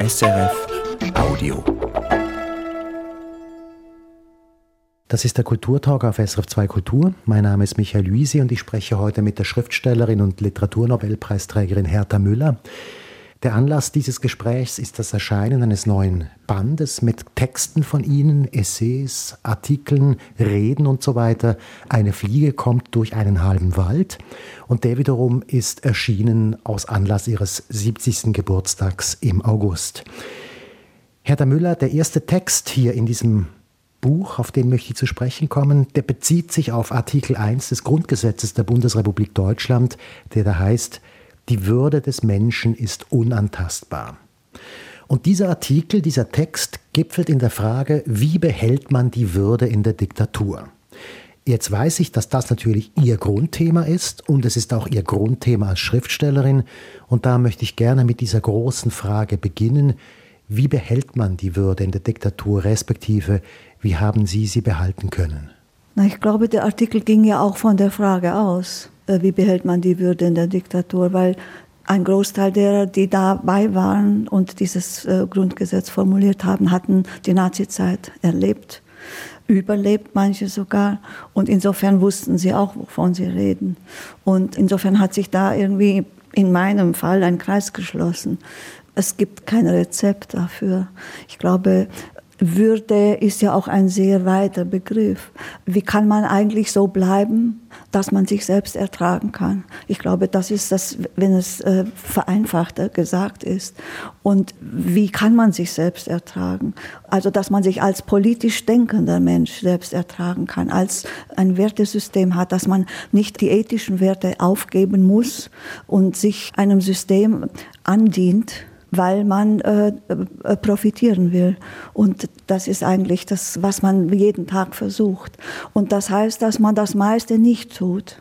SRF Audio. Das ist der Kulturtalk auf SRF 2 Kultur. Mein Name ist Michael Luisi und ich spreche heute mit der Schriftstellerin und Literaturnobelpreisträgerin Hertha Müller. Der Anlass dieses Gesprächs ist das Erscheinen eines neuen Bandes mit Texten von Ihnen, Essays, Artikeln, Reden und so weiter. Eine Fliege kommt durch einen halben Wald und der wiederum ist erschienen aus Anlass Ihres 70. Geburtstags im August. Herr Müller, der erste Text hier in diesem Buch, auf den möchte ich zu sprechen kommen, der bezieht sich auf Artikel 1 des Grundgesetzes der Bundesrepublik Deutschland, der da heißt, die Würde des Menschen ist unantastbar. Und dieser Artikel, dieser Text gipfelt in der Frage, wie behält man die Würde in der Diktatur? Jetzt weiß ich, dass das natürlich Ihr Grundthema ist und es ist auch Ihr Grundthema als Schriftstellerin. Und da möchte ich gerne mit dieser großen Frage beginnen. Wie behält man die Würde in der Diktatur, respektive wie haben Sie sie behalten können? Na, ich glaube, der Artikel ging ja auch von der Frage aus. Äh, wie behält man die Würde in der Diktatur, weil ein Großteil derer, die dabei waren und dieses äh, Grundgesetz formuliert haben, hatten die Nazizeit erlebt, überlebt manche sogar. Und insofern wussten sie auch, wovon sie reden. Und insofern hat sich da irgendwie in meinem Fall ein Kreis geschlossen. Es gibt kein Rezept dafür. Ich glaube, würde ist ja auch ein sehr weiter Begriff. Wie kann man eigentlich so bleiben, dass man sich selbst ertragen kann? Ich glaube, das ist das, wenn es äh, vereinfachter gesagt ist. Und wie kann man sich selbst ertragen? Also, dass man sich als politisch denkender Mensch selbst ertragen kann, als ein Wertesystem hat, dass man nicht die ethischen Werte aufgeben muss und sich einem System andient, weil man äh, äh, profitieren will. Und das ist eigentlich das, was man jeden Tag versucht. Und das heißt, dass man das meiste nicht tut,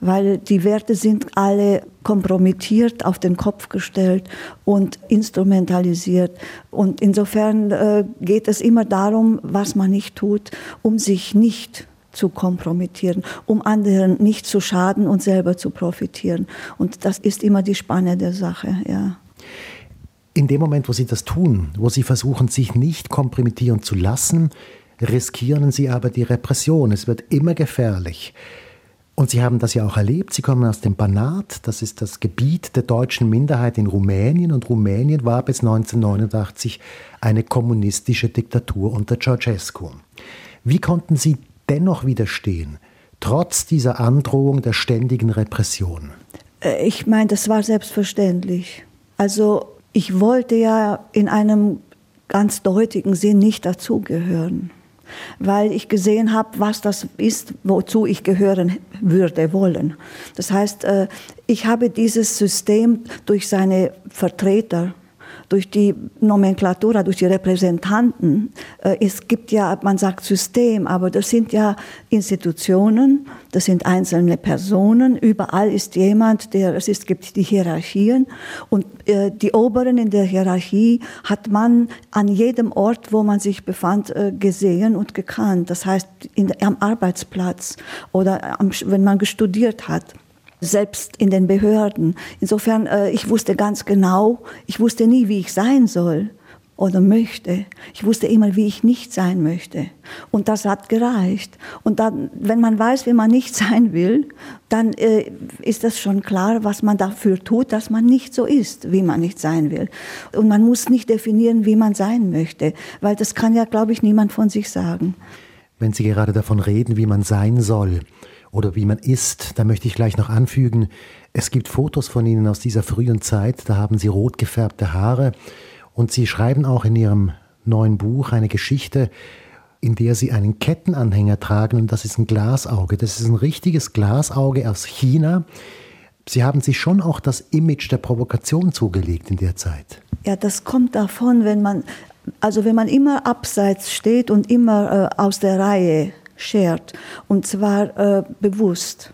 weil die Werte sind alle kompromittiert, auf den Kopf gestellt und instrumentalisiert. Und insofern äh, geht es immer darum, was man nicht tut, um sich nicht zu kompromittieren, um anderen nicht zu schaden und selber zu profitieren. Und das ist immer die Spanne der Sache, ja. In dem Moment, wo Sie das tun, wo Sie versuchen, sich nicht kompromittieren zu lassen, riskieren Sie aber die Repression. Es wird immer gefährlich. Und Sie haben das ja auch erlebt. Sie kommen aus dem Banat, das ist das Gebiet der deutschen Minderheit in Rumänien. Und Rumänien war bis 1989 eine kommunistische Diktatur unter Ceausescu. Wie konnten Sie dennoch widerstehen, trotz dieser Androhung der ständigen Repression? Äh, ich meine, das war selbstverständlich. Also ich wollte ja in einem ganz deutigen Sinn nicht dazugehören, weil ich gesehen habe, was das ist, wozu ich gehören würde wollen. Das heißt, äh, ich habe dieses System durch seine Vertreter durch die Nomenklatura, durch die Repräsentanten. Äh, es gibt ja, man sagt System, aber das sind ja Institutionen, das sind einzelne Personen. Überall ist jemand, der, es ist, gibt die Hierarchien und äh, die Oberen in der Hierarchie hat man an jedem Ort, wo man sich befand, äh, gesehen und gekannt. Das heißt, in, am Arbeitsplatz oder am, wenn man gestudiert hat selbst in den Behörden. Insofern, äh, ich wusste ganz genau, ich wusste nie, wie ich sein soll oder möchte. Ich wusste immer, wie ich nicht sein möchte. Und das hat gereicht. Und dann, wenn man weiß, wie man nicht sein will, dann äh, ist das schon klar, was man dafür tut, dass man nicht so ist, wie man nicht sein will. Und man muss nicht definieren, wie man sein möchte, weil das kann ja, glaube ich, niemand von sich sagen. Wenn Sie gerade davon reden, wie man sein soll, oder wie man isst. Da möchte ich gleich noch anfügen, es gibt Fotos von Ihnen aus dieser frühen Zeit, da haben Sie rot gefärbte Haare und Sie schreiben auch in Ihrem neuen Buch eine Geschichte, in der Sie einen Kettenanhänger tragen und das ist ein Glasauge. Das ist ein richtiges Glasauge aus China. Sie haben sich schon auch das Image der Provokation zugelegt in der Zeit. Ja, das kommt davon, wenn man, also wenn man immer abseits steht und immer äh, aus der Reihe schert. Und zwar äh, bewusst.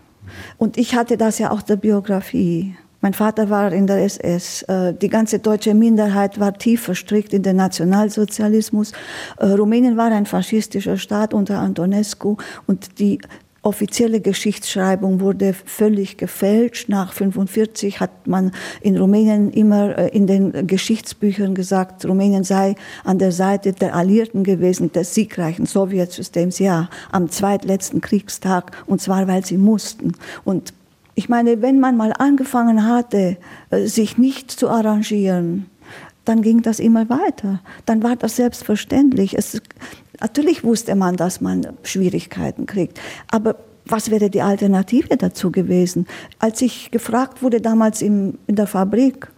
Und ich hatte das ja auch der Biografie. Mein Vater war in der SS. Äh, die ganze deutsche Minderheit war tief verstrickt in den Nationalsozialismus. Äh, Rumänien war ein faschistischer Staat unter Antonescu und die offizielle Geschichtsschreibung wurde völlig gefälscht. Nach 45 hat man in Rumänien immer äh, in den Geschichtsbüchern gesagt, Rumänien sei an der Seite der Alliierten gewesen, des siegreichen Sowjetsystems. Ja, am zweitletzten Kriegstag und zwar, weil sie mussten. Und ich meine, wenn man mal angefangen hatte, äh, sich nicht zu arrangieren, dann ging das immer weiter. Dann war das selbstverständlich. Es, Natürlich wusste man, dass man Schwierigkeiten kriegt. Aber was wäre die Alternative dazu gewesen? Als ich gefragt wurde damals im, in der Fabrik,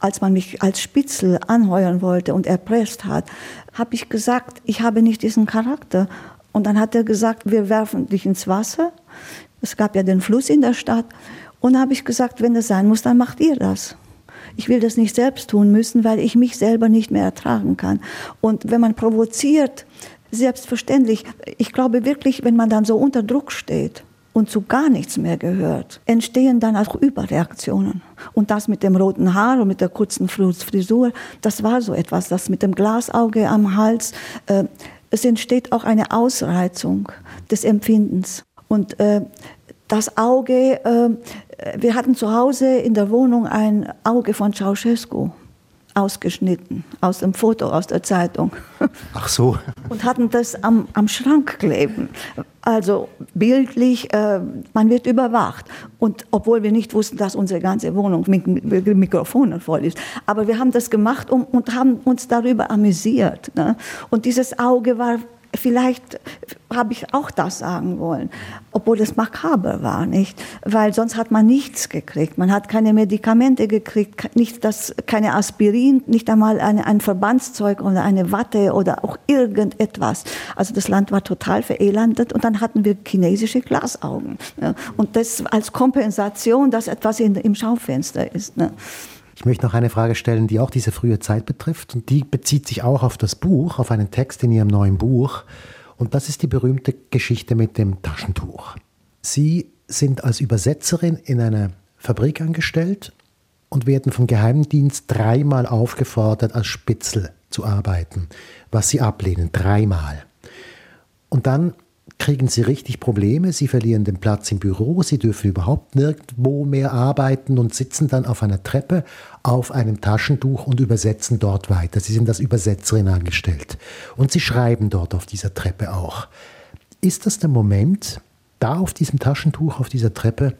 als man mich als Spitzel anheuern wollte und erpresst hat, habe ich gesagt, ich habe nicht diesen Charakter. Und dann hat er gesagt, wir werfen dich ins Wasser. Es gab ja den Fluss in der Stadt. Und habe ich gesagt, wenn das sein muss, dann macht ihr das. Ich will das nicht selbst tun müssen, weil ich mich selber nicht mehr ertragen kann. Und wenn man provoziert, selbstverständlich. Ich glaube wirklich, wenn man dann so unter Druck steht und zu gar nichts mehr gehört, entstehen dann auch Überreaktionen. Und das mit dem roten Haar und mit der kurzen Frisur, das war so etwas, das mit dem Glasauge am Hals. Äh, es entsteht auch eine Ausreizung des Empfindens. Und äh, das Auge, äh, wir hatten zu Hause in der Wohnung ein Auge von Ceausescu ausgeschnitten aus dem Foto aus der Zeitung. Ach so. Und hatten das am, am Schrank kleben. Also bildlich, äh, man wird überwacht. Und obwohl wir nicht wussten, dass unsere ganze Wohnung mit, mit Mikrofonen voll ist. Aber wir haben das gemacht um, und haben uns darüber amüsiert. Ne? Und dieses Auge war vielleicht habe ich auch das sagen wollen, obwohl es makaber war, nicht? Weil sonst hat man nichts gekriegt. Man hat keine Medikamente gekriegt, nicht das, keine Aspirin, nicht einmal eine, ein Verbandszeug oder eine Watte oder auch irgendetwas. Also das Land war total verelendet und dann hatten wir chinesische Glasaugen. Ne? Und das als Kompensation, dass etwas in, im Schaufenster ist. Ne? Ich möchte noch eine Frage stellen, die auch diese frühe Zeit betrifft. Und die bezieht sich auch auf das Buch, auf einen Text in Ihrem neuen Buch. Und das ist die berühmte Geschichte mit dem Taschentuch. Sie sind als Übersetzerin in einer Fabrik angestellt und werden vom Geheimdienst dreimal aufgefordert, als Spitzel zu arbeiten, was sie ablehnen, dreimal. Und dann kriegen sie richtig Probleme, sie verlieren den Platz im Büro, sie dürfen überhaupt nirgendwo mehr arbeiten und sitzen dann auf einer Treppe auf einem Taschentuch und übersetzen dort weiter. Sie sind als Übersetzerin angestellt und sie schreiben dort auf dieser Treppe auch. Ist das der Moment, da auf diesem Taschentuch, auf dieser Treppe,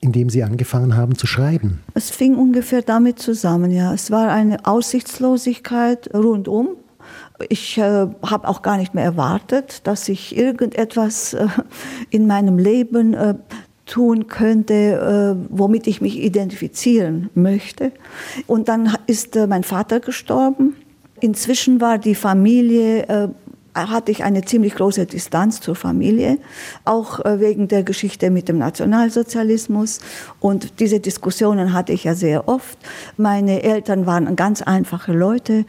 in dem Sie angefangen haben zu schreiben? Es fing ungefähr damit zusammen, ja. Es war eine Aussichtslosigkeit rundum ich äh, habe auch gar nicht mehr erwartet, dass ich irgendetwas äh, in meinem Leben äh, tun könnte, äh, womit ich mich identifizieren möchte. Und dann ist äh, mein Vater gestorben. Inzwischen war die Familie äh, hatte ich eine ziemlich große Distanz zur Familie, auch wegen der Geschichte mit dem Nationalsozialismus. Und diese Diskussionen hatte ich ja sehr oft. Meine Eltern waren ganz einfache Leute.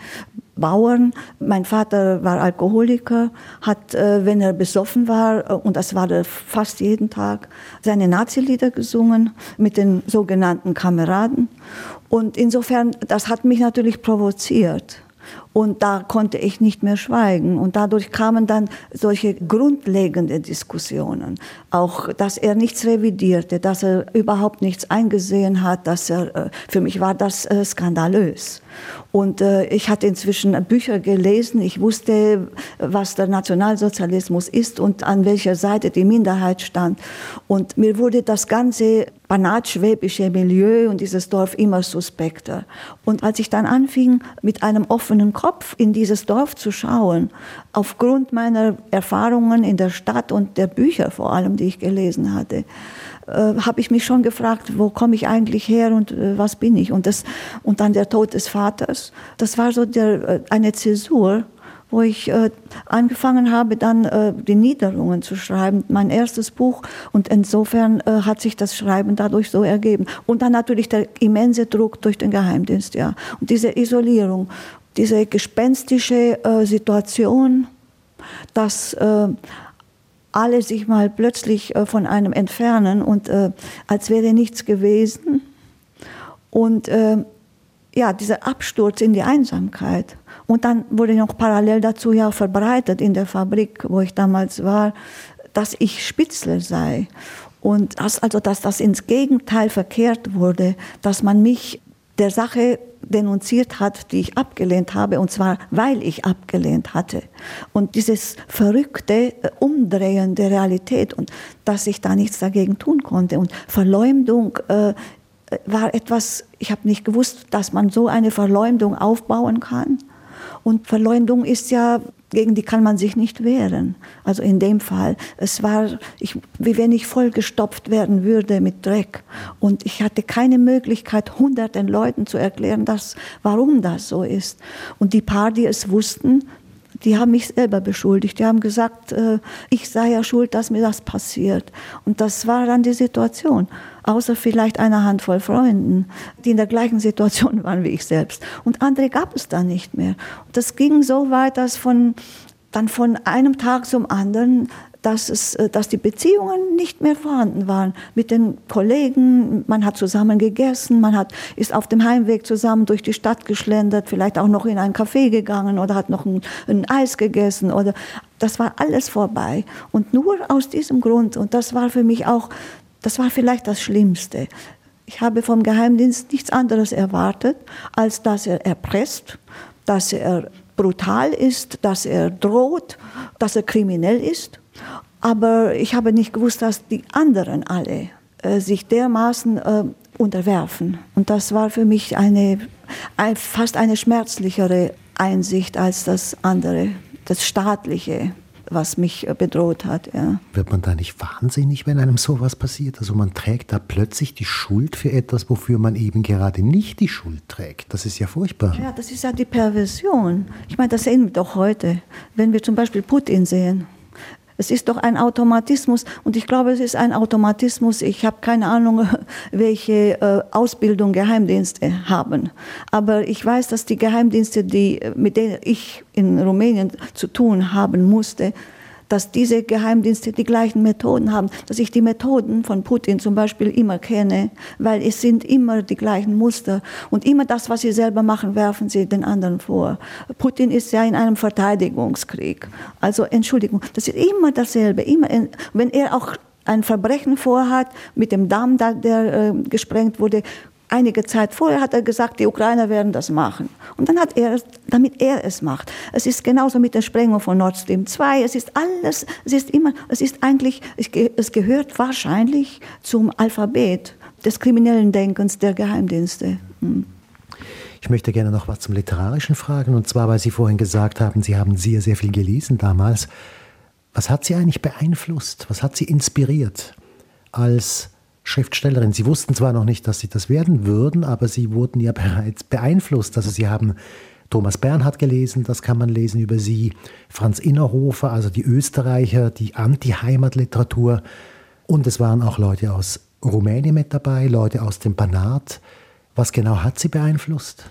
Bauern. Mein Vater war Alkoholiker, hat, äh, wenn er besoffen war, äh, und das war er fast jeden Tag, seine Nazi-Lieder gesungen mit den sogenannten Kameraden. Und insofern, das hat mich natürlich provoziert. Und da konnte ich nicht mehr schweigen. Und dadurch kamen dann solche grundlegende Diskussionen. Auch, dass er nichts revidierte, dass er überhaupt nichts eingesehen hat, dass er, äh, für mich war das äh, skandalös. Und äh, ich hatte inzwischen Bücher gelesen. Ich wusste, was der Nationalsozialismus ist und an welcher Seite die Minderheit stand. Und mir wurde das ganze banatschwäbische Milieu und dieses Dorf immer suspekter. Und als ich dann anfing, mit einem offenen Kopf in dieses Dorf zu schauen, aufgrund meiner Erfahrungen in der Stadt und der Bücher vor allem, die ich gelesen hatte, äh, habe ich mich schon gefragt, wo komme ich eigentlich her und äh, was bin ich? Und, das, und dann der Tod des Vaters, das war so der, äh, eine Zäsur, wo ich äh, angefangen habe, dann äh, die Niederungen zu schreiben, mein erstes Buch. Und insofern äh, hat sich das Schreiben dadurch so ergeben. Und dann natürlich der immense Druck durch den Geheimdienst, ja. Und diese Isolierung, diese gespenstische Situation, dass alle sich mal plötzlich äh, von einem entfernen und äh, als wäre nichts gewesen. Und äh, ja, dieser Absturz in die Einsamkeit. Und dann wurde noch parallel dazu ja verbreitet in der Fabrik, wo ich damals war, dass ich Spitzel sei. Und dass, also, dass das ins Gegenteil verkehrt wurde, dass man mich der Sache denunziert hat, die ich abgelehnt habe, und zwar weil ich abgelehnt hatte. Und dieses verrückte äh, Umdrehen der Realität und dass ich da nichts dagegen tun konnte. Und Verleumdung äh, war etwas, ich habe nicht gewusst, dass man so eine Verleumdung aufbauen kann. Und Verleumdung ist ja gegen die kann man sich nicht wehren. Also in dem Fall. Es war, ich, wie wenn ich vollgestopft werden würde mit Dreck. Und ich hatte keine Möglichkeit, hunderten Leuten zu erklären, dass, warum das so ist. Und die paar, die es wussten, die haben mich selber beschuldigt. Die haben gesagt, äh, ich sei ja schuld, dass mir das passiert. Und das war dann die Situation. Außer vielleicht einer Handvoll Freunden, die in der gleichen Situation waren wie ich selbst. Und andere gab es da nicht mehr. Und das ging so weit, dass von, dann von einem Tag zum anderen dass, es, äh, dass die Beziehungen nicht mehr vorhanden waren mit den Kollegen. Man hat zusammen gegessen, man hat, ist auf dem Heimweg zusammen durch die Stadt geschlendert, vielleicht auch noch in ein Café gegangen oder hat noch ein, ein Eis gegessen. Oder, das war alles vorbei. Und nur aus diesem Grund, und das war für mich auch, das war vielleicht das Schlimmste. Ich habe vom Geheimdienst nichts anderes erwartet, als dass er erpresst, dass er brutal ist, dass er droht, dass er kriminell ist. Aber ich habe nicht gewusst, dass die anderen alle äh, sich dermaßen äh, unterwerfen. Und das war für mich eine, ein, fast eine schmerzlichere Einsicht als das andere, das staatliche was mich äh, bedroht hat. Ja. Wird man da nicht wahnsinnig, wenn einem sowas passiert? Also man trägt da plötzlich die Schuld für etwas, wofür man eben gerade nicht die Schuld trägt. Das ist ja furchtbar. Ja, das ist ja die Perversion. Ich meine, das sehen wir doch heute. Wenn wir zum Beispiel Putin sehen, es ist doch ein Automatismus und ich glaube, es ist ein Automatismus. Ich habe keine Ahnung, welche äh, Ausbildung Geheimdienste haben. Aber ich weiß, dass die Geheimdienste, die, mit denen ich in Rumänien zu tun haben musste, dass diese Geheimdienste die gleichen Methoden haben, dass ich die Methoden von Putin zum Beispiel immer kenne, weil es sind immer die gleichen Muster und immer das, was sie selber machen, werfen sie den anderen vor. Putin ist ja in einem Verteidigungskrieg. Also Entschuldigung, das ist immer dasselbe. Immer, wenn er auch ein Verbrechen vorhat mit dem Damm, der äh, gesprengt wurde, einige Zeit vorher hat er gesagt, die Ukrainer werden das machen. Und dann hat er, damit er es macht. Es ist genauso mit der Sprengung von Nord Stream 2. Es ist alles, es ist immer, es ist eigentlich, es gehört wahrscheinlich zum Alphabet des kriminellen Denkens der Geheimdienste. Hm. Ich möchte gerne noch was zum Literarischen fragen, und zwar, weil Sie vorhin gesagt haben, Sie haben sehr, sehr viel gelesen damals. Was hat Sie eigentlich beeinflusst? Was hat Sie inspiriert als Schriftstellerin. Sie wussten zwar noch nicht, dass sie das werden würden, aber sie wurden ja bereits beeinflusst. Also sie haben Thomas Bernhard gelesen, das kann man lesen über sie, Franz Innerhofer, also die Österreicher, die Anti-Heimatliteratur. Und es waren auch Leute aus Rumänien mit dabei, Leute aus dem Banat. Was genau hat sie beeinflusst?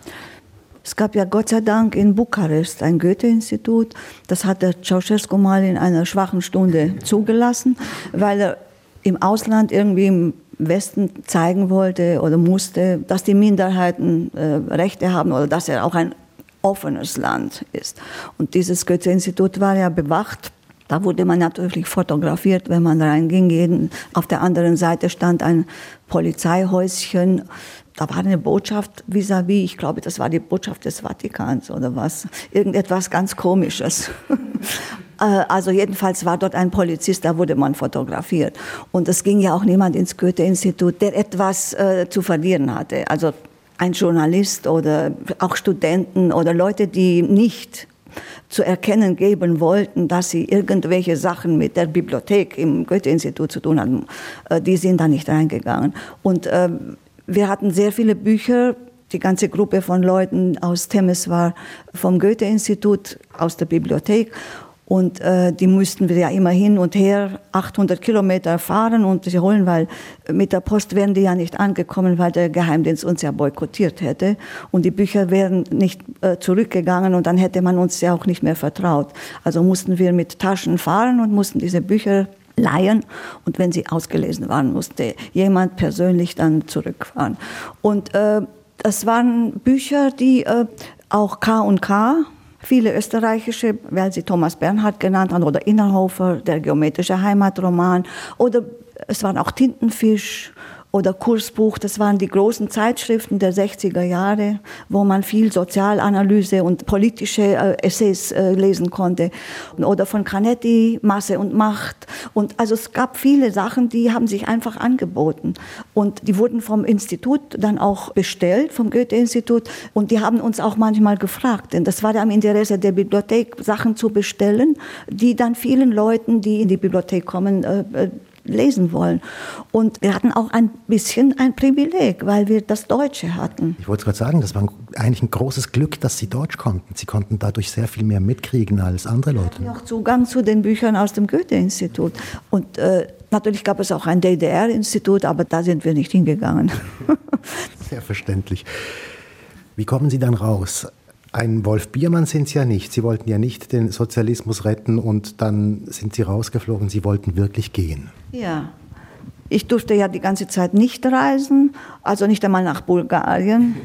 Es gab ja Gott sei Dank in Bukarest ein Goethe-Institut. Das hat der Ceausescu mal in einer schwachen Stunde zugelassen, weil er im Ausland irgendwie im Westen zeigen wollte oder musste, dass die Minderheiten äh, Rechte haben oder dass er auch ein offenes Land ist. Und dieses Goethe-Institut war ja bewacht. Da wurde man natürlich fotografiert, wenn man reinging. Auf der anderen Seite stand ein Polizeihäuschen. Da war eine Botschaft vis-à-vis, -vis, ich glaube, das war die Botschaft des Vatikans oder was. Irgendetwas ganz Komisches. Äh, also jedenfalls war dort ein Polizist, da wurde man fotografiert. Und es ging ja auch niemand ins Goethe-Institut, der etwas äh, zu verlieren hatte. Also ein Journalist oder auch Studenten oder Leute, die nicht zu erkennen geben wollten, dass sie irgendwelche Sachen mit der Bibliothek im Goethe-Institut zu tun hatten, äh, die sind da nicht reingegangen. Und äh, wir hatten sehr viele Bücher, die ganze Gruppe von Leuten aus Temes war vom Goethe-Institut, aus der Bibliothek. Und äh, die mussten wir ja immer hin und her 800 Kilometer fahren und sie holen, weil mit der Post wären die ja nicht angekommen, weil der Geheimdienst uns ja boykottiert hätte. Und die Bücher wären nicht äh, zurückgegangen und dann hätte man uns ja auch nicht mehr vertraut. Also mussten wir mit Taschen fahren und mussten diese Bücher leihen und wenn sie ausgelesen waren, musste jemand persönlich dann zurückfahren. Und äh, das waren Bücher, die äh, auch K und K Viele österreichische, weil sie Thomas Bernhard genannt haben, oder Innerhofer, der geometrische Heimatroman, oder es waren auch Tintenfisch oder Kursbuch, das waren die großen Zeitschriften der 60er Jahre, wo man viel Sozialanalyse und politische äh, Essays äh, lesen konnte. Oder von Canetti, Masse und Macht. Und also es gab viele Sachen, die haben sich einfach angeboten. Und die wurden vom Institut dann auch bestellt, vom Goethe-Institut. Und die haben uns auch manchmal gefragt, denn das war ja im Interesse der Bibliothek, Sachen zu bestellen, die dann vielen Leuten, die in die Bibliothek kommen, äh, lesen wollen. Und wir hatten auch ein bisschen ein Privileg, weil wir das Deutsche hatten. Ich wollte gerade sagen, das war eigentlich ein großes Glück, dass Sie Deutsch konnten. Sie konnten dadurch sehr viel mehr mitkriegen als andere Leute. Auch Zugang zu den Büchern aus dem Goethe-Institut. Und äh, natürlich gab es auch ein DDR-Institut, aber da sind wir nicht hingegangen. sehr verständlich. Wie kommen Sie dann raus? Ein Wolf Biermann sind Sie ja nicht. Sie wollten ja nicht den Sozialismus retten und dann sind Sie rausgeflogen. Sie wollten wirklich gehen. Ja. Ich durfte ja die ganze Zeit nicht reisen, also nicht einmal nach Bulgarien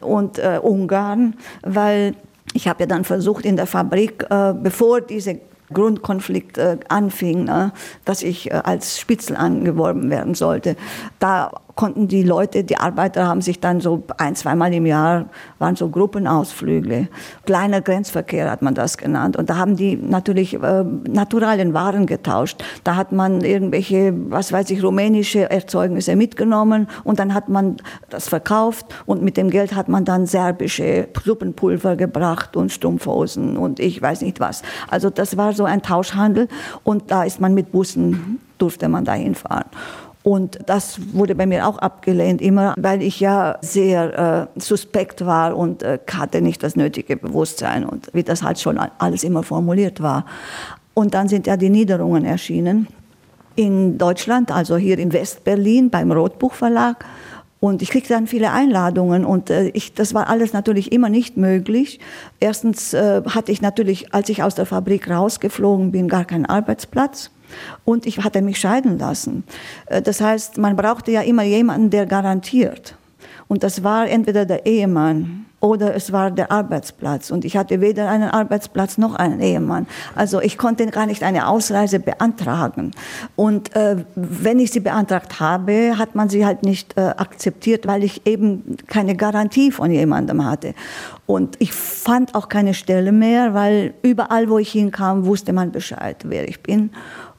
und äh, Ungarn, weil ich habe ja dann versucht in der Fabrik, äh, bevor diese Grundkonflikt äh, anfing, äh, dass ich äh, als Spitzel angeworben werden sollte. Da konnten die Leute, die Arbeiter haben sich dann so ein, zweimal im Jahr, waren so Gruppenausflüge. Kleiner Grenzverkehr hat man das genannt. Und da haben die natürlich äh, naturalen Waren getauscht. Da hat man irgendwelche, was weiß ich, rumänische Erzeugnisse mitgenommen und dann hat man das verkauft und mit dem Geld hat man dann serbische Suppenpulver gebracht und Strumpfhosen und ich weiß nicht was. Also das war so ein Tauschhandel und da ist man mit Bussen, durfte man dahin fahren. Und das wurde bei mir auch abgelehnt, immer weil ich ja sehr äh, suspekt war und äh, hatte nicht das nötige Bewusstsein und wie das halt schon alles immer formuliert war. Und dann sind ja die Niederungen erschienen in Deutschland, also hier in Westberlin beim Rotbuchverlag. Und ich kriegte dann viele Einladungen und äh, ich, das war alles natürlich immer nicht möglich. Erstens äh, hatte ich natürlich, als ich aus der Fabrik rausgeflogen bin, gar keinen Arbeitsplatz. Und ich hatte mich scheiden lassen. Äh, das heißt, man brauchte ja immer jemanden, der garantiert. Und das war entweder der Ehemann oder es war der Arbeitsplatz. Und ich hatte weder einen Arbeitsplatz noch einen Ehemann. Also ich konnte gar nicht eine Ausreise beantragen. Und äh, wenn ich sie beantragt habe, hat man sie halt nicht äh, akzeptiert, weil ich eben keine Garantie von jemandem hatte. Und ich fand auch keine Stelle mehr, weil überall, wo ich hinkam, wusste man Bescheid, wer ich bin.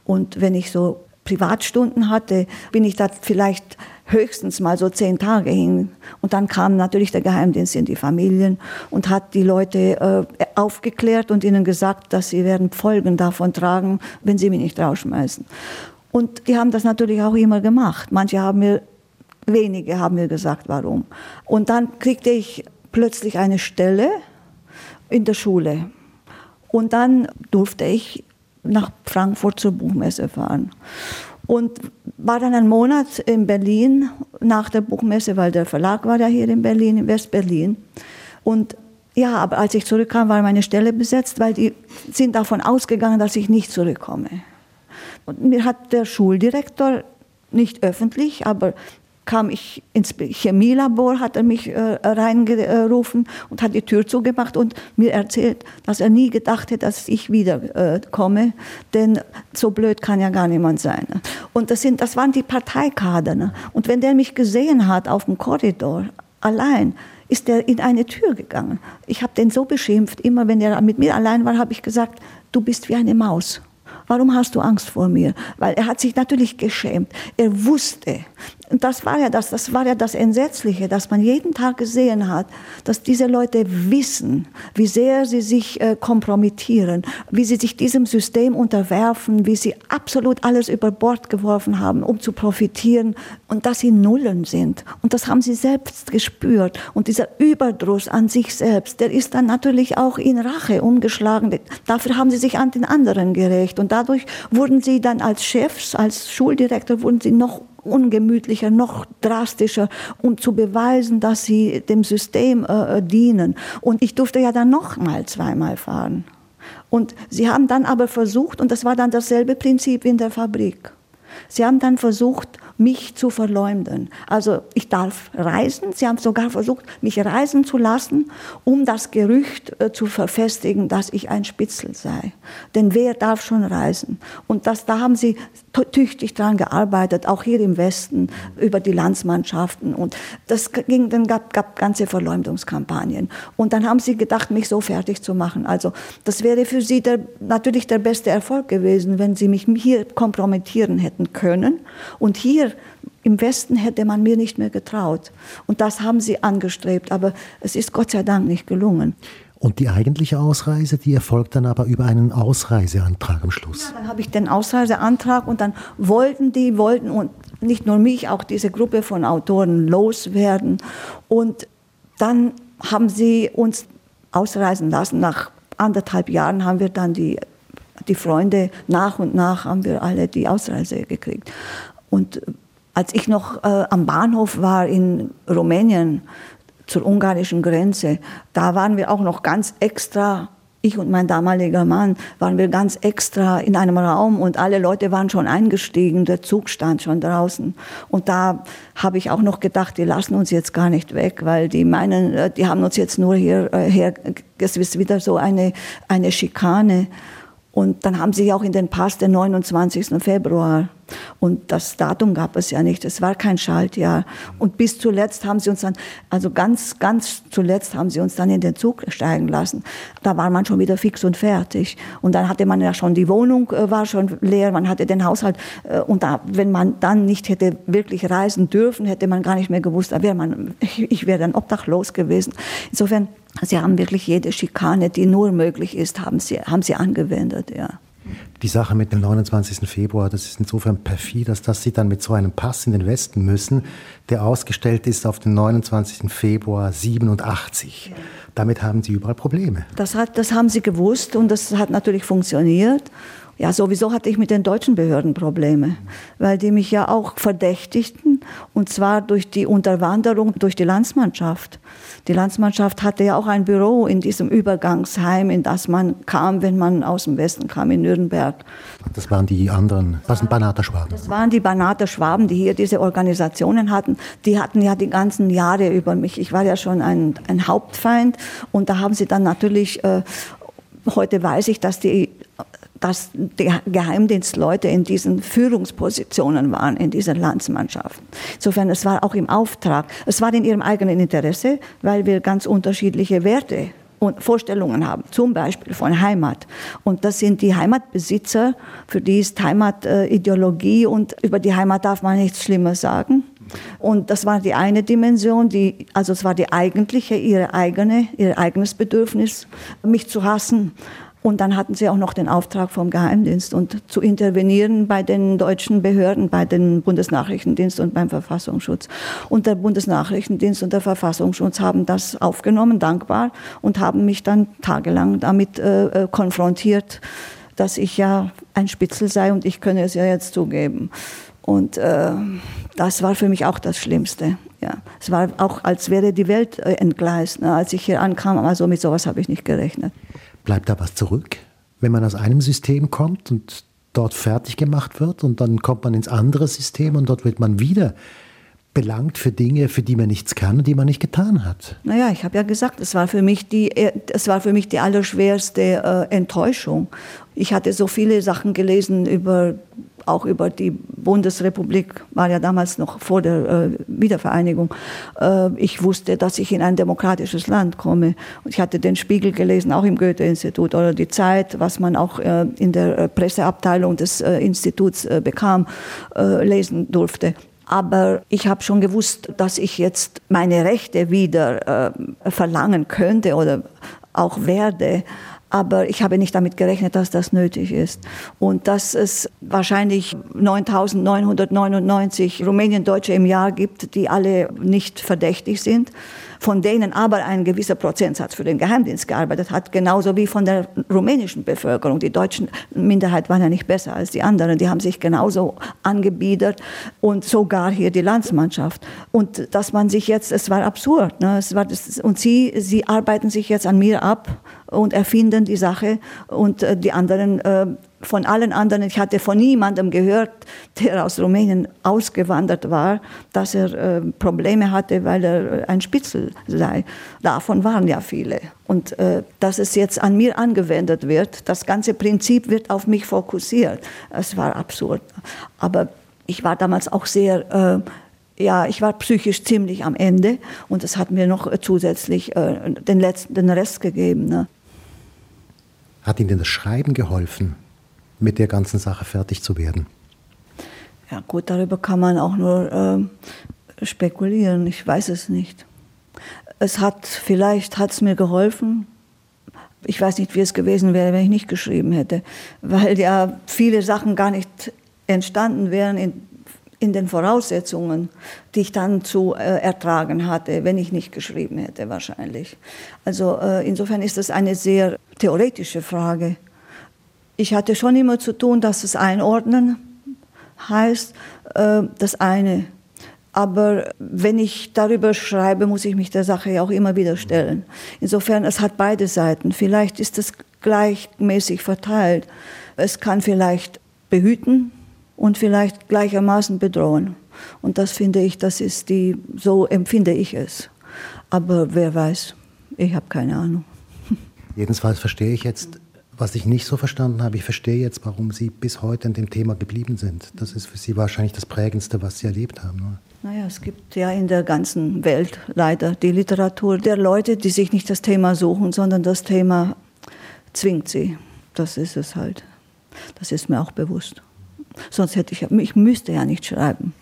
Und wenn ich so Privatstunden hatte, bin ich da vielleicht höchstens mal so zehn Tage hin. Und dann kam natürlich der Geheimdienst in die Familien und hat die Leute äh, aufgeklärt und ihnen gesagt, dass sie werden Folgen davon tragen, wenn sie mich nicht rausschmeißen. Und die haben das natürlich auch immer gemacht. Manche haben mir, wenige haben mir gesagt, warum. Und dann kriegte ich plötzlich eine Stelle in der Schule. Und dann durfte ich nach Frankfurt zur Buchmesse fahren. Und war dann einen Monat in Berlin nach der Buchmesse, weil der Verlag war ja hier in Berlin, in West-Berlin. Und ja, aber als ich zurückkam, war meine Stelle besetzt, weil die sind davon ausgegangen, dass ich nicht zurückkomme. Und mir hat der Schuldirektor nicht öffentlich, aber kam ich ins Chemielabor, hat er mich äh, reingerufen und hat die Tür zugemacht und mir erzählt, dass er nie gedacht hätte, dass ich wiederkomme, äh, denn so blöd kann ja gar niemand sein. Und das, sind, das waren die Parteikader. Ne? Und wenn der mich gesehen hat auf dem Korridor, allein, ist er in eine Tür gegangen. Ich habe den so beschimpft, immer wenn er mit mir allein war, habe ich gesagt, du bist wie eine Maus. Warum hast du Angst vor mir? Weil er hat sich natürlich geschämt. Er wusste, das war ja das, das war ja das Entsetzliche, dass man jeden Tag gesehen hat, dass diese Leute wissen, wie sehr sie sich äh, kompromittieren, wie sie sich diesem System unterwerfen, wie sie absolut alles über Bord geworfen haben, um zu profitieren und dass sie Nullen sind. Und das haben sie selbst gespürt. Und dieser Überdruss an sich selbst, der ist dann natürlich auch in Rache umgeschlagen. Dafür haben sie sich an den anderen gerecht. Und dadurch wurden sie dann als Chefs, als Schuldirektor, wurden sie noch ungemütlicher, noch drastischer, um zu beweisen, dass sie dem System äh, dienen. Und ich durfte ja dann noch mal zweimal fahren. Und sie haben dann aber versucht, und das war dann dasselbe Prinzip wie in der Fabrik. Sie haben dann versucht, mich zu verleumden. Also ich darf reisen. Sie haben sogar versucht, mich reisen zu lassen, um das Gerücht äh, zu verfestigen, dass ich ein Spitzel sei. Denn wer darf schon reisen? Und das, da haben sie tüchtig dran gearbeitet, auch hier im Westen, über die Landsmannschaften. Und das ging, dann gab, gab ganze Verleumdungskampagnen. Und dann haben sie gedacht, mich so fertig zu machen. Also das wäre für sie der, natürlich der beste Erfolg gewesen, wenn sie mich hier kompromittieren hätten können. Und hier im Westen hätte man mir nicht mehr getraut. Und das haben sie angestrebt, aber es ist Gott sei Dank nicht gelungen. Und die eigentliche Ausreise, die erfolgt dann aber über einen Ausreiseantrag am Schluss. Ja, dann habe ich den Ausreiseantrag und dann wollten die, wollten und nicht nur mich, auch diese Gruppe von Autoren loswerden. Und dann haben sie uns ausreisen lassen. Nach anderthalb Jahren haben wir dann die, die Freunde, nach und nach haben wir alle die Ausreise gekriegt. Und als ich noch äh, am Bahnhof war in Rumänien, zur ungarischen Grenze. Da waren wir auch noch ganz extra ich und mein damaliger Mann waren wir ganz extra in einem Raum und alle Leute waren schon eingestiegen, der Zug stand schon draußen. Und da habe ich auch noch gedacht, die lassen uns jetzt gar nicht weg, weil die meinen, äh, die haben uns jetzt nur hierher, es ist wieder so eine, eine Schikane. Und dann haben sie auch in den Pass den 29. Februar. Und das Datum gab es ja nicht. Es war kein Schaltjahr. Und bis zuletzt haben sie uns dann, also ganz, ganz zuletzt haben sie uns dann in den Zug steigen lassen. Da war man schon wieder fix und fertig. Und dann hatte man ja schon die Wohnung, äh, war schon leer, man hatte den Haushalt. Äh, und da, wenn man dann nicht hätte wirklich reisen dürfen, hätte man gar nicht mehr gewusst, da wäre man, ich wäre dann obdachlos gewesen. Insofern, Sie haben wirklich jede Schikane, die nur möglich ist, haben Sie, haben Sie angewendet, ja. Die Sache mit dem 29. Februar, das ist insofern perfid, dass, dass Sie dann mit so einem Pass in den Westen müssen, der ausgestellt ist auf den 29. Februar 87. Ja. Damit haben Sie überall Probleme. Das, hat, das haben Sie gewusst und das hat natürlich funktioniert. Ja, sowieso hatte ich mit den deutschen Behörden Probleme, weil die mich ja auch verdächtigten, und zwar durch die Unterwanderung durch die Landsmannschaft. Die Landsmannschaft hatte ja auch ein Büro in diesem Übergangsheim, in das man kam, wenn man aus dem Westen kam, in Nürnberg. Das waren die anderen, das sind Banater Schwaben. Das waren die Banater Schwaben, die hier diese Organisationen hatten. Die hatten ja die ganzen Jahre über mich. Ich war ja schon ein, ein Hauptfeind und da haben sie dann natürlich äh, Heute weiß ich, dass die dass die Geheimdienstleute in diesen Führungspositionen waren, in dieser Landsmannschaft. Insofern, es war auch im Auftrag, es war in ihrem eigenen Interesse, weil wir ganz unterschiedliche Werte und Vorstellungen haben, zum Beispiel von Heimat. Und das sind die Heimatbesitzer, für die ist Heimatideologie und über die Heimat darf man nichts Schlimmes sagen. Und das war die eine Dimension, die, also es war die eigentliche, ihre eigene, ihr eigenes Bedürfnis, mich zu hassen. Und dann hatten sie auch noch den Auftrag vom Geheimdienst und zu intervenieren bei den deutschen Behörden, bei dem Bundesnachrichtendienst und beim Verfassungsschutz. Und der Bundesnachrichtendienst und der Verfassungsschutz haben das aufgenommen, dankbar, und haben mich dann tagelang damit äh, äh, konfrontiert, dass ich ja ein Spitzel sei und ich könne es ja jetzt zugeben. Und äh, das war für mich auch das Schlimmste. Ja. Es war auch, als wäre die Welt äh, entgleist. Ne? Als ich hier ankam, also mit sowas habe ich nicht gerechnet. Bleibt da was zurück, wenn man aus einem System kommt und dort fertig gemacht wird und dann kommt man ins andere System und dort wird man wieder belangt für Dinge, für die man nichts kann und die man nicht getan hat. Naja, ich habe ja gesagt, es war für mich die, es war für mich die allerschwerste äh, Enttäuschung. Ich hatte so viele Sachen gelesen über auch über die Bundesrepublik, war ja damals noch vor der äh, Wiedervereinigung. Äh, ich wusste, dass ich in ein demokratisches Land komme. Und ich hatte den Spiegel gelesen, auch im Goethe-Institut oder die Zeit, was man auch äh, in der äh, Presseabteilung des äh, Instituts äh, bekam, lesen durfte. Aber ich habe schon gewusst, dass ich jetzt meine Rechte wieder verlangen könnte oder auch werde aber ich habe nicht damit gerechnet, dass das nötig ist. Und dass es wahrscheinlich 9.999 Rumänien-Deutsche im Jahr gibt, die alle nicht verdächtig sind von denen aber ein gewisser Prozentsatz für den Geheimdienst gearbeitet hat, genauso wie von der rumänischen Bevölkerung. Die deutschen Minderheit waren ja nicht besser als die anderen, die haben sich genauso angebiedert und sogar hier die Landsmannschaft. Und dass man sich jetzt, es war absurd, ne? es war und sie, sie arbeiten sich jetzt an mir ab und erfinden die Sache und äh, die anderen äh, von allen anderen, ich hatte von niemandem gehört, der aus Rumänien ausgewandert war, dass er äh, Probleme hatte, weil er ein Spitzel sei. Davon waren ja viele. Und dass es jetzt an mir angewendet wird, das ganze Prinzip wird auf mich fokussiert. Es war absurd. Aber ich war damals auch sehr, äh, ja, ich war psychisch ziemlich am Ende und es hat mir noch zusätzlich äh, den, letzten, den Rest gegeben. Ne? Hat Ihnen das Schreiben geholfen, mit der ganzen Sache fertig zu werden? Ja gut, darüber kann man auch nur äh, spekulieren. Ich weiß es nicht. Es hat, vielleicht hat es mir geholfen. Ich weiß nicht, wie es gewesen wäre, wenn ich nicht geschrieben hätte, weil ja viele Sachen gar nicht entstanden wären in, in den Voraussetzungen, die ich dann zu äh, ertragen hatte, wenn ich nicht geschrieben hätte wahrscheinlich. Also äh, insofern ist das eine sehr theoretische Frage. Ich hatte schon immer zu tun, dass es einordnen heißt, äh, das eine. Aber wenn ich darüber schreibe, muss ich mich der Sache ja auch immer wieder stellen. Insofern, es hat beide Seiten. Vielleicht ist es gleichmäßig verteilt. Es kann vielleicht behüten und vielleicht gleichermaßen bedrohen. Und das finde ich, das ist die, so empfinde ich es. Aber wer weiß, ich habe keine Ahnung. Jedenfalls verstehe ich jetzt, was ich nicht so verstanden habe, ich verstehe jetzt, warum Sie bis heute in dem Thema geblieben sind. Das ist für Sie wahrscheinlich das Prägendste, was Sie erlebt haben. Oder? Naja, es gibt ja in der ganzen Welt leider die Literatur der Leute, die sich nicht das Thema suchen, sondern das Thema zwingt sie. Das ist es halt. Das ist mir auch bewusst. Sonst hätte ich, ich müsste ja nicht schreiben.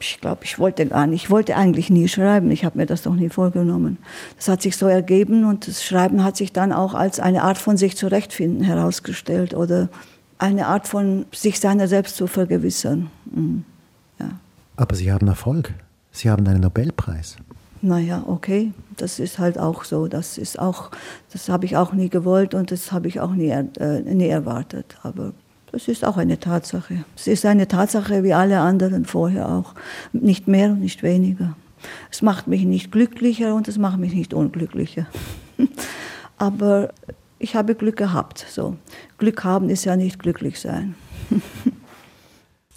Ich glaube, ich wollte gar nicht, ich wollte eigentlich nie schreiben. Ich habe mir das doch nie vorgenommen. Das hat sich so ergeben und das Schreiben hat sich dann auch als eine Art von sich zurechtfinden herausgestellt oder eine Art von sich seiner selbst zu vergewissern. Mhm. Ja. Aber Sie haben Erfolg. Sie haben einen Nobelpreis. Naja, okay, das ist halt auch so. Das ist auch, das habe ich auch nie gewollt und das habe ich auch nie, äh, nie erwartet. Aber das ist auch eine Tatsache. Es ist eine Tatsache wie alle anderen vorher auch. Nicht mehr und nicht weniger. Es macht mich nicht glücklicher und es macht mich nicht unglücklicher. Aber ich habe Glück gehabt. So. Glück haben ist ja nicht glücklich sein.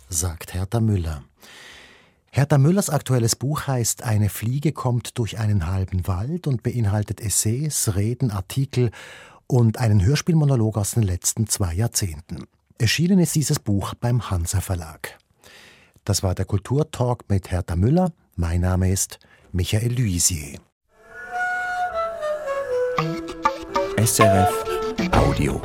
Sagt Hertha Müller. Hertha Müllers aktuelles Buch heißt Eine Fliege kommt durch einen halben Wald und beinhaltet Essays, Reden, Artikel und einen Hörspielmonolog aus den letzten zwei Jahrzehnten. Erschienen ist dieses Buch beim Hansa Verlag. Das war der Kulturtalk mit Hertha Müller. Mein Name ist Michael Luisier. SRF Audio.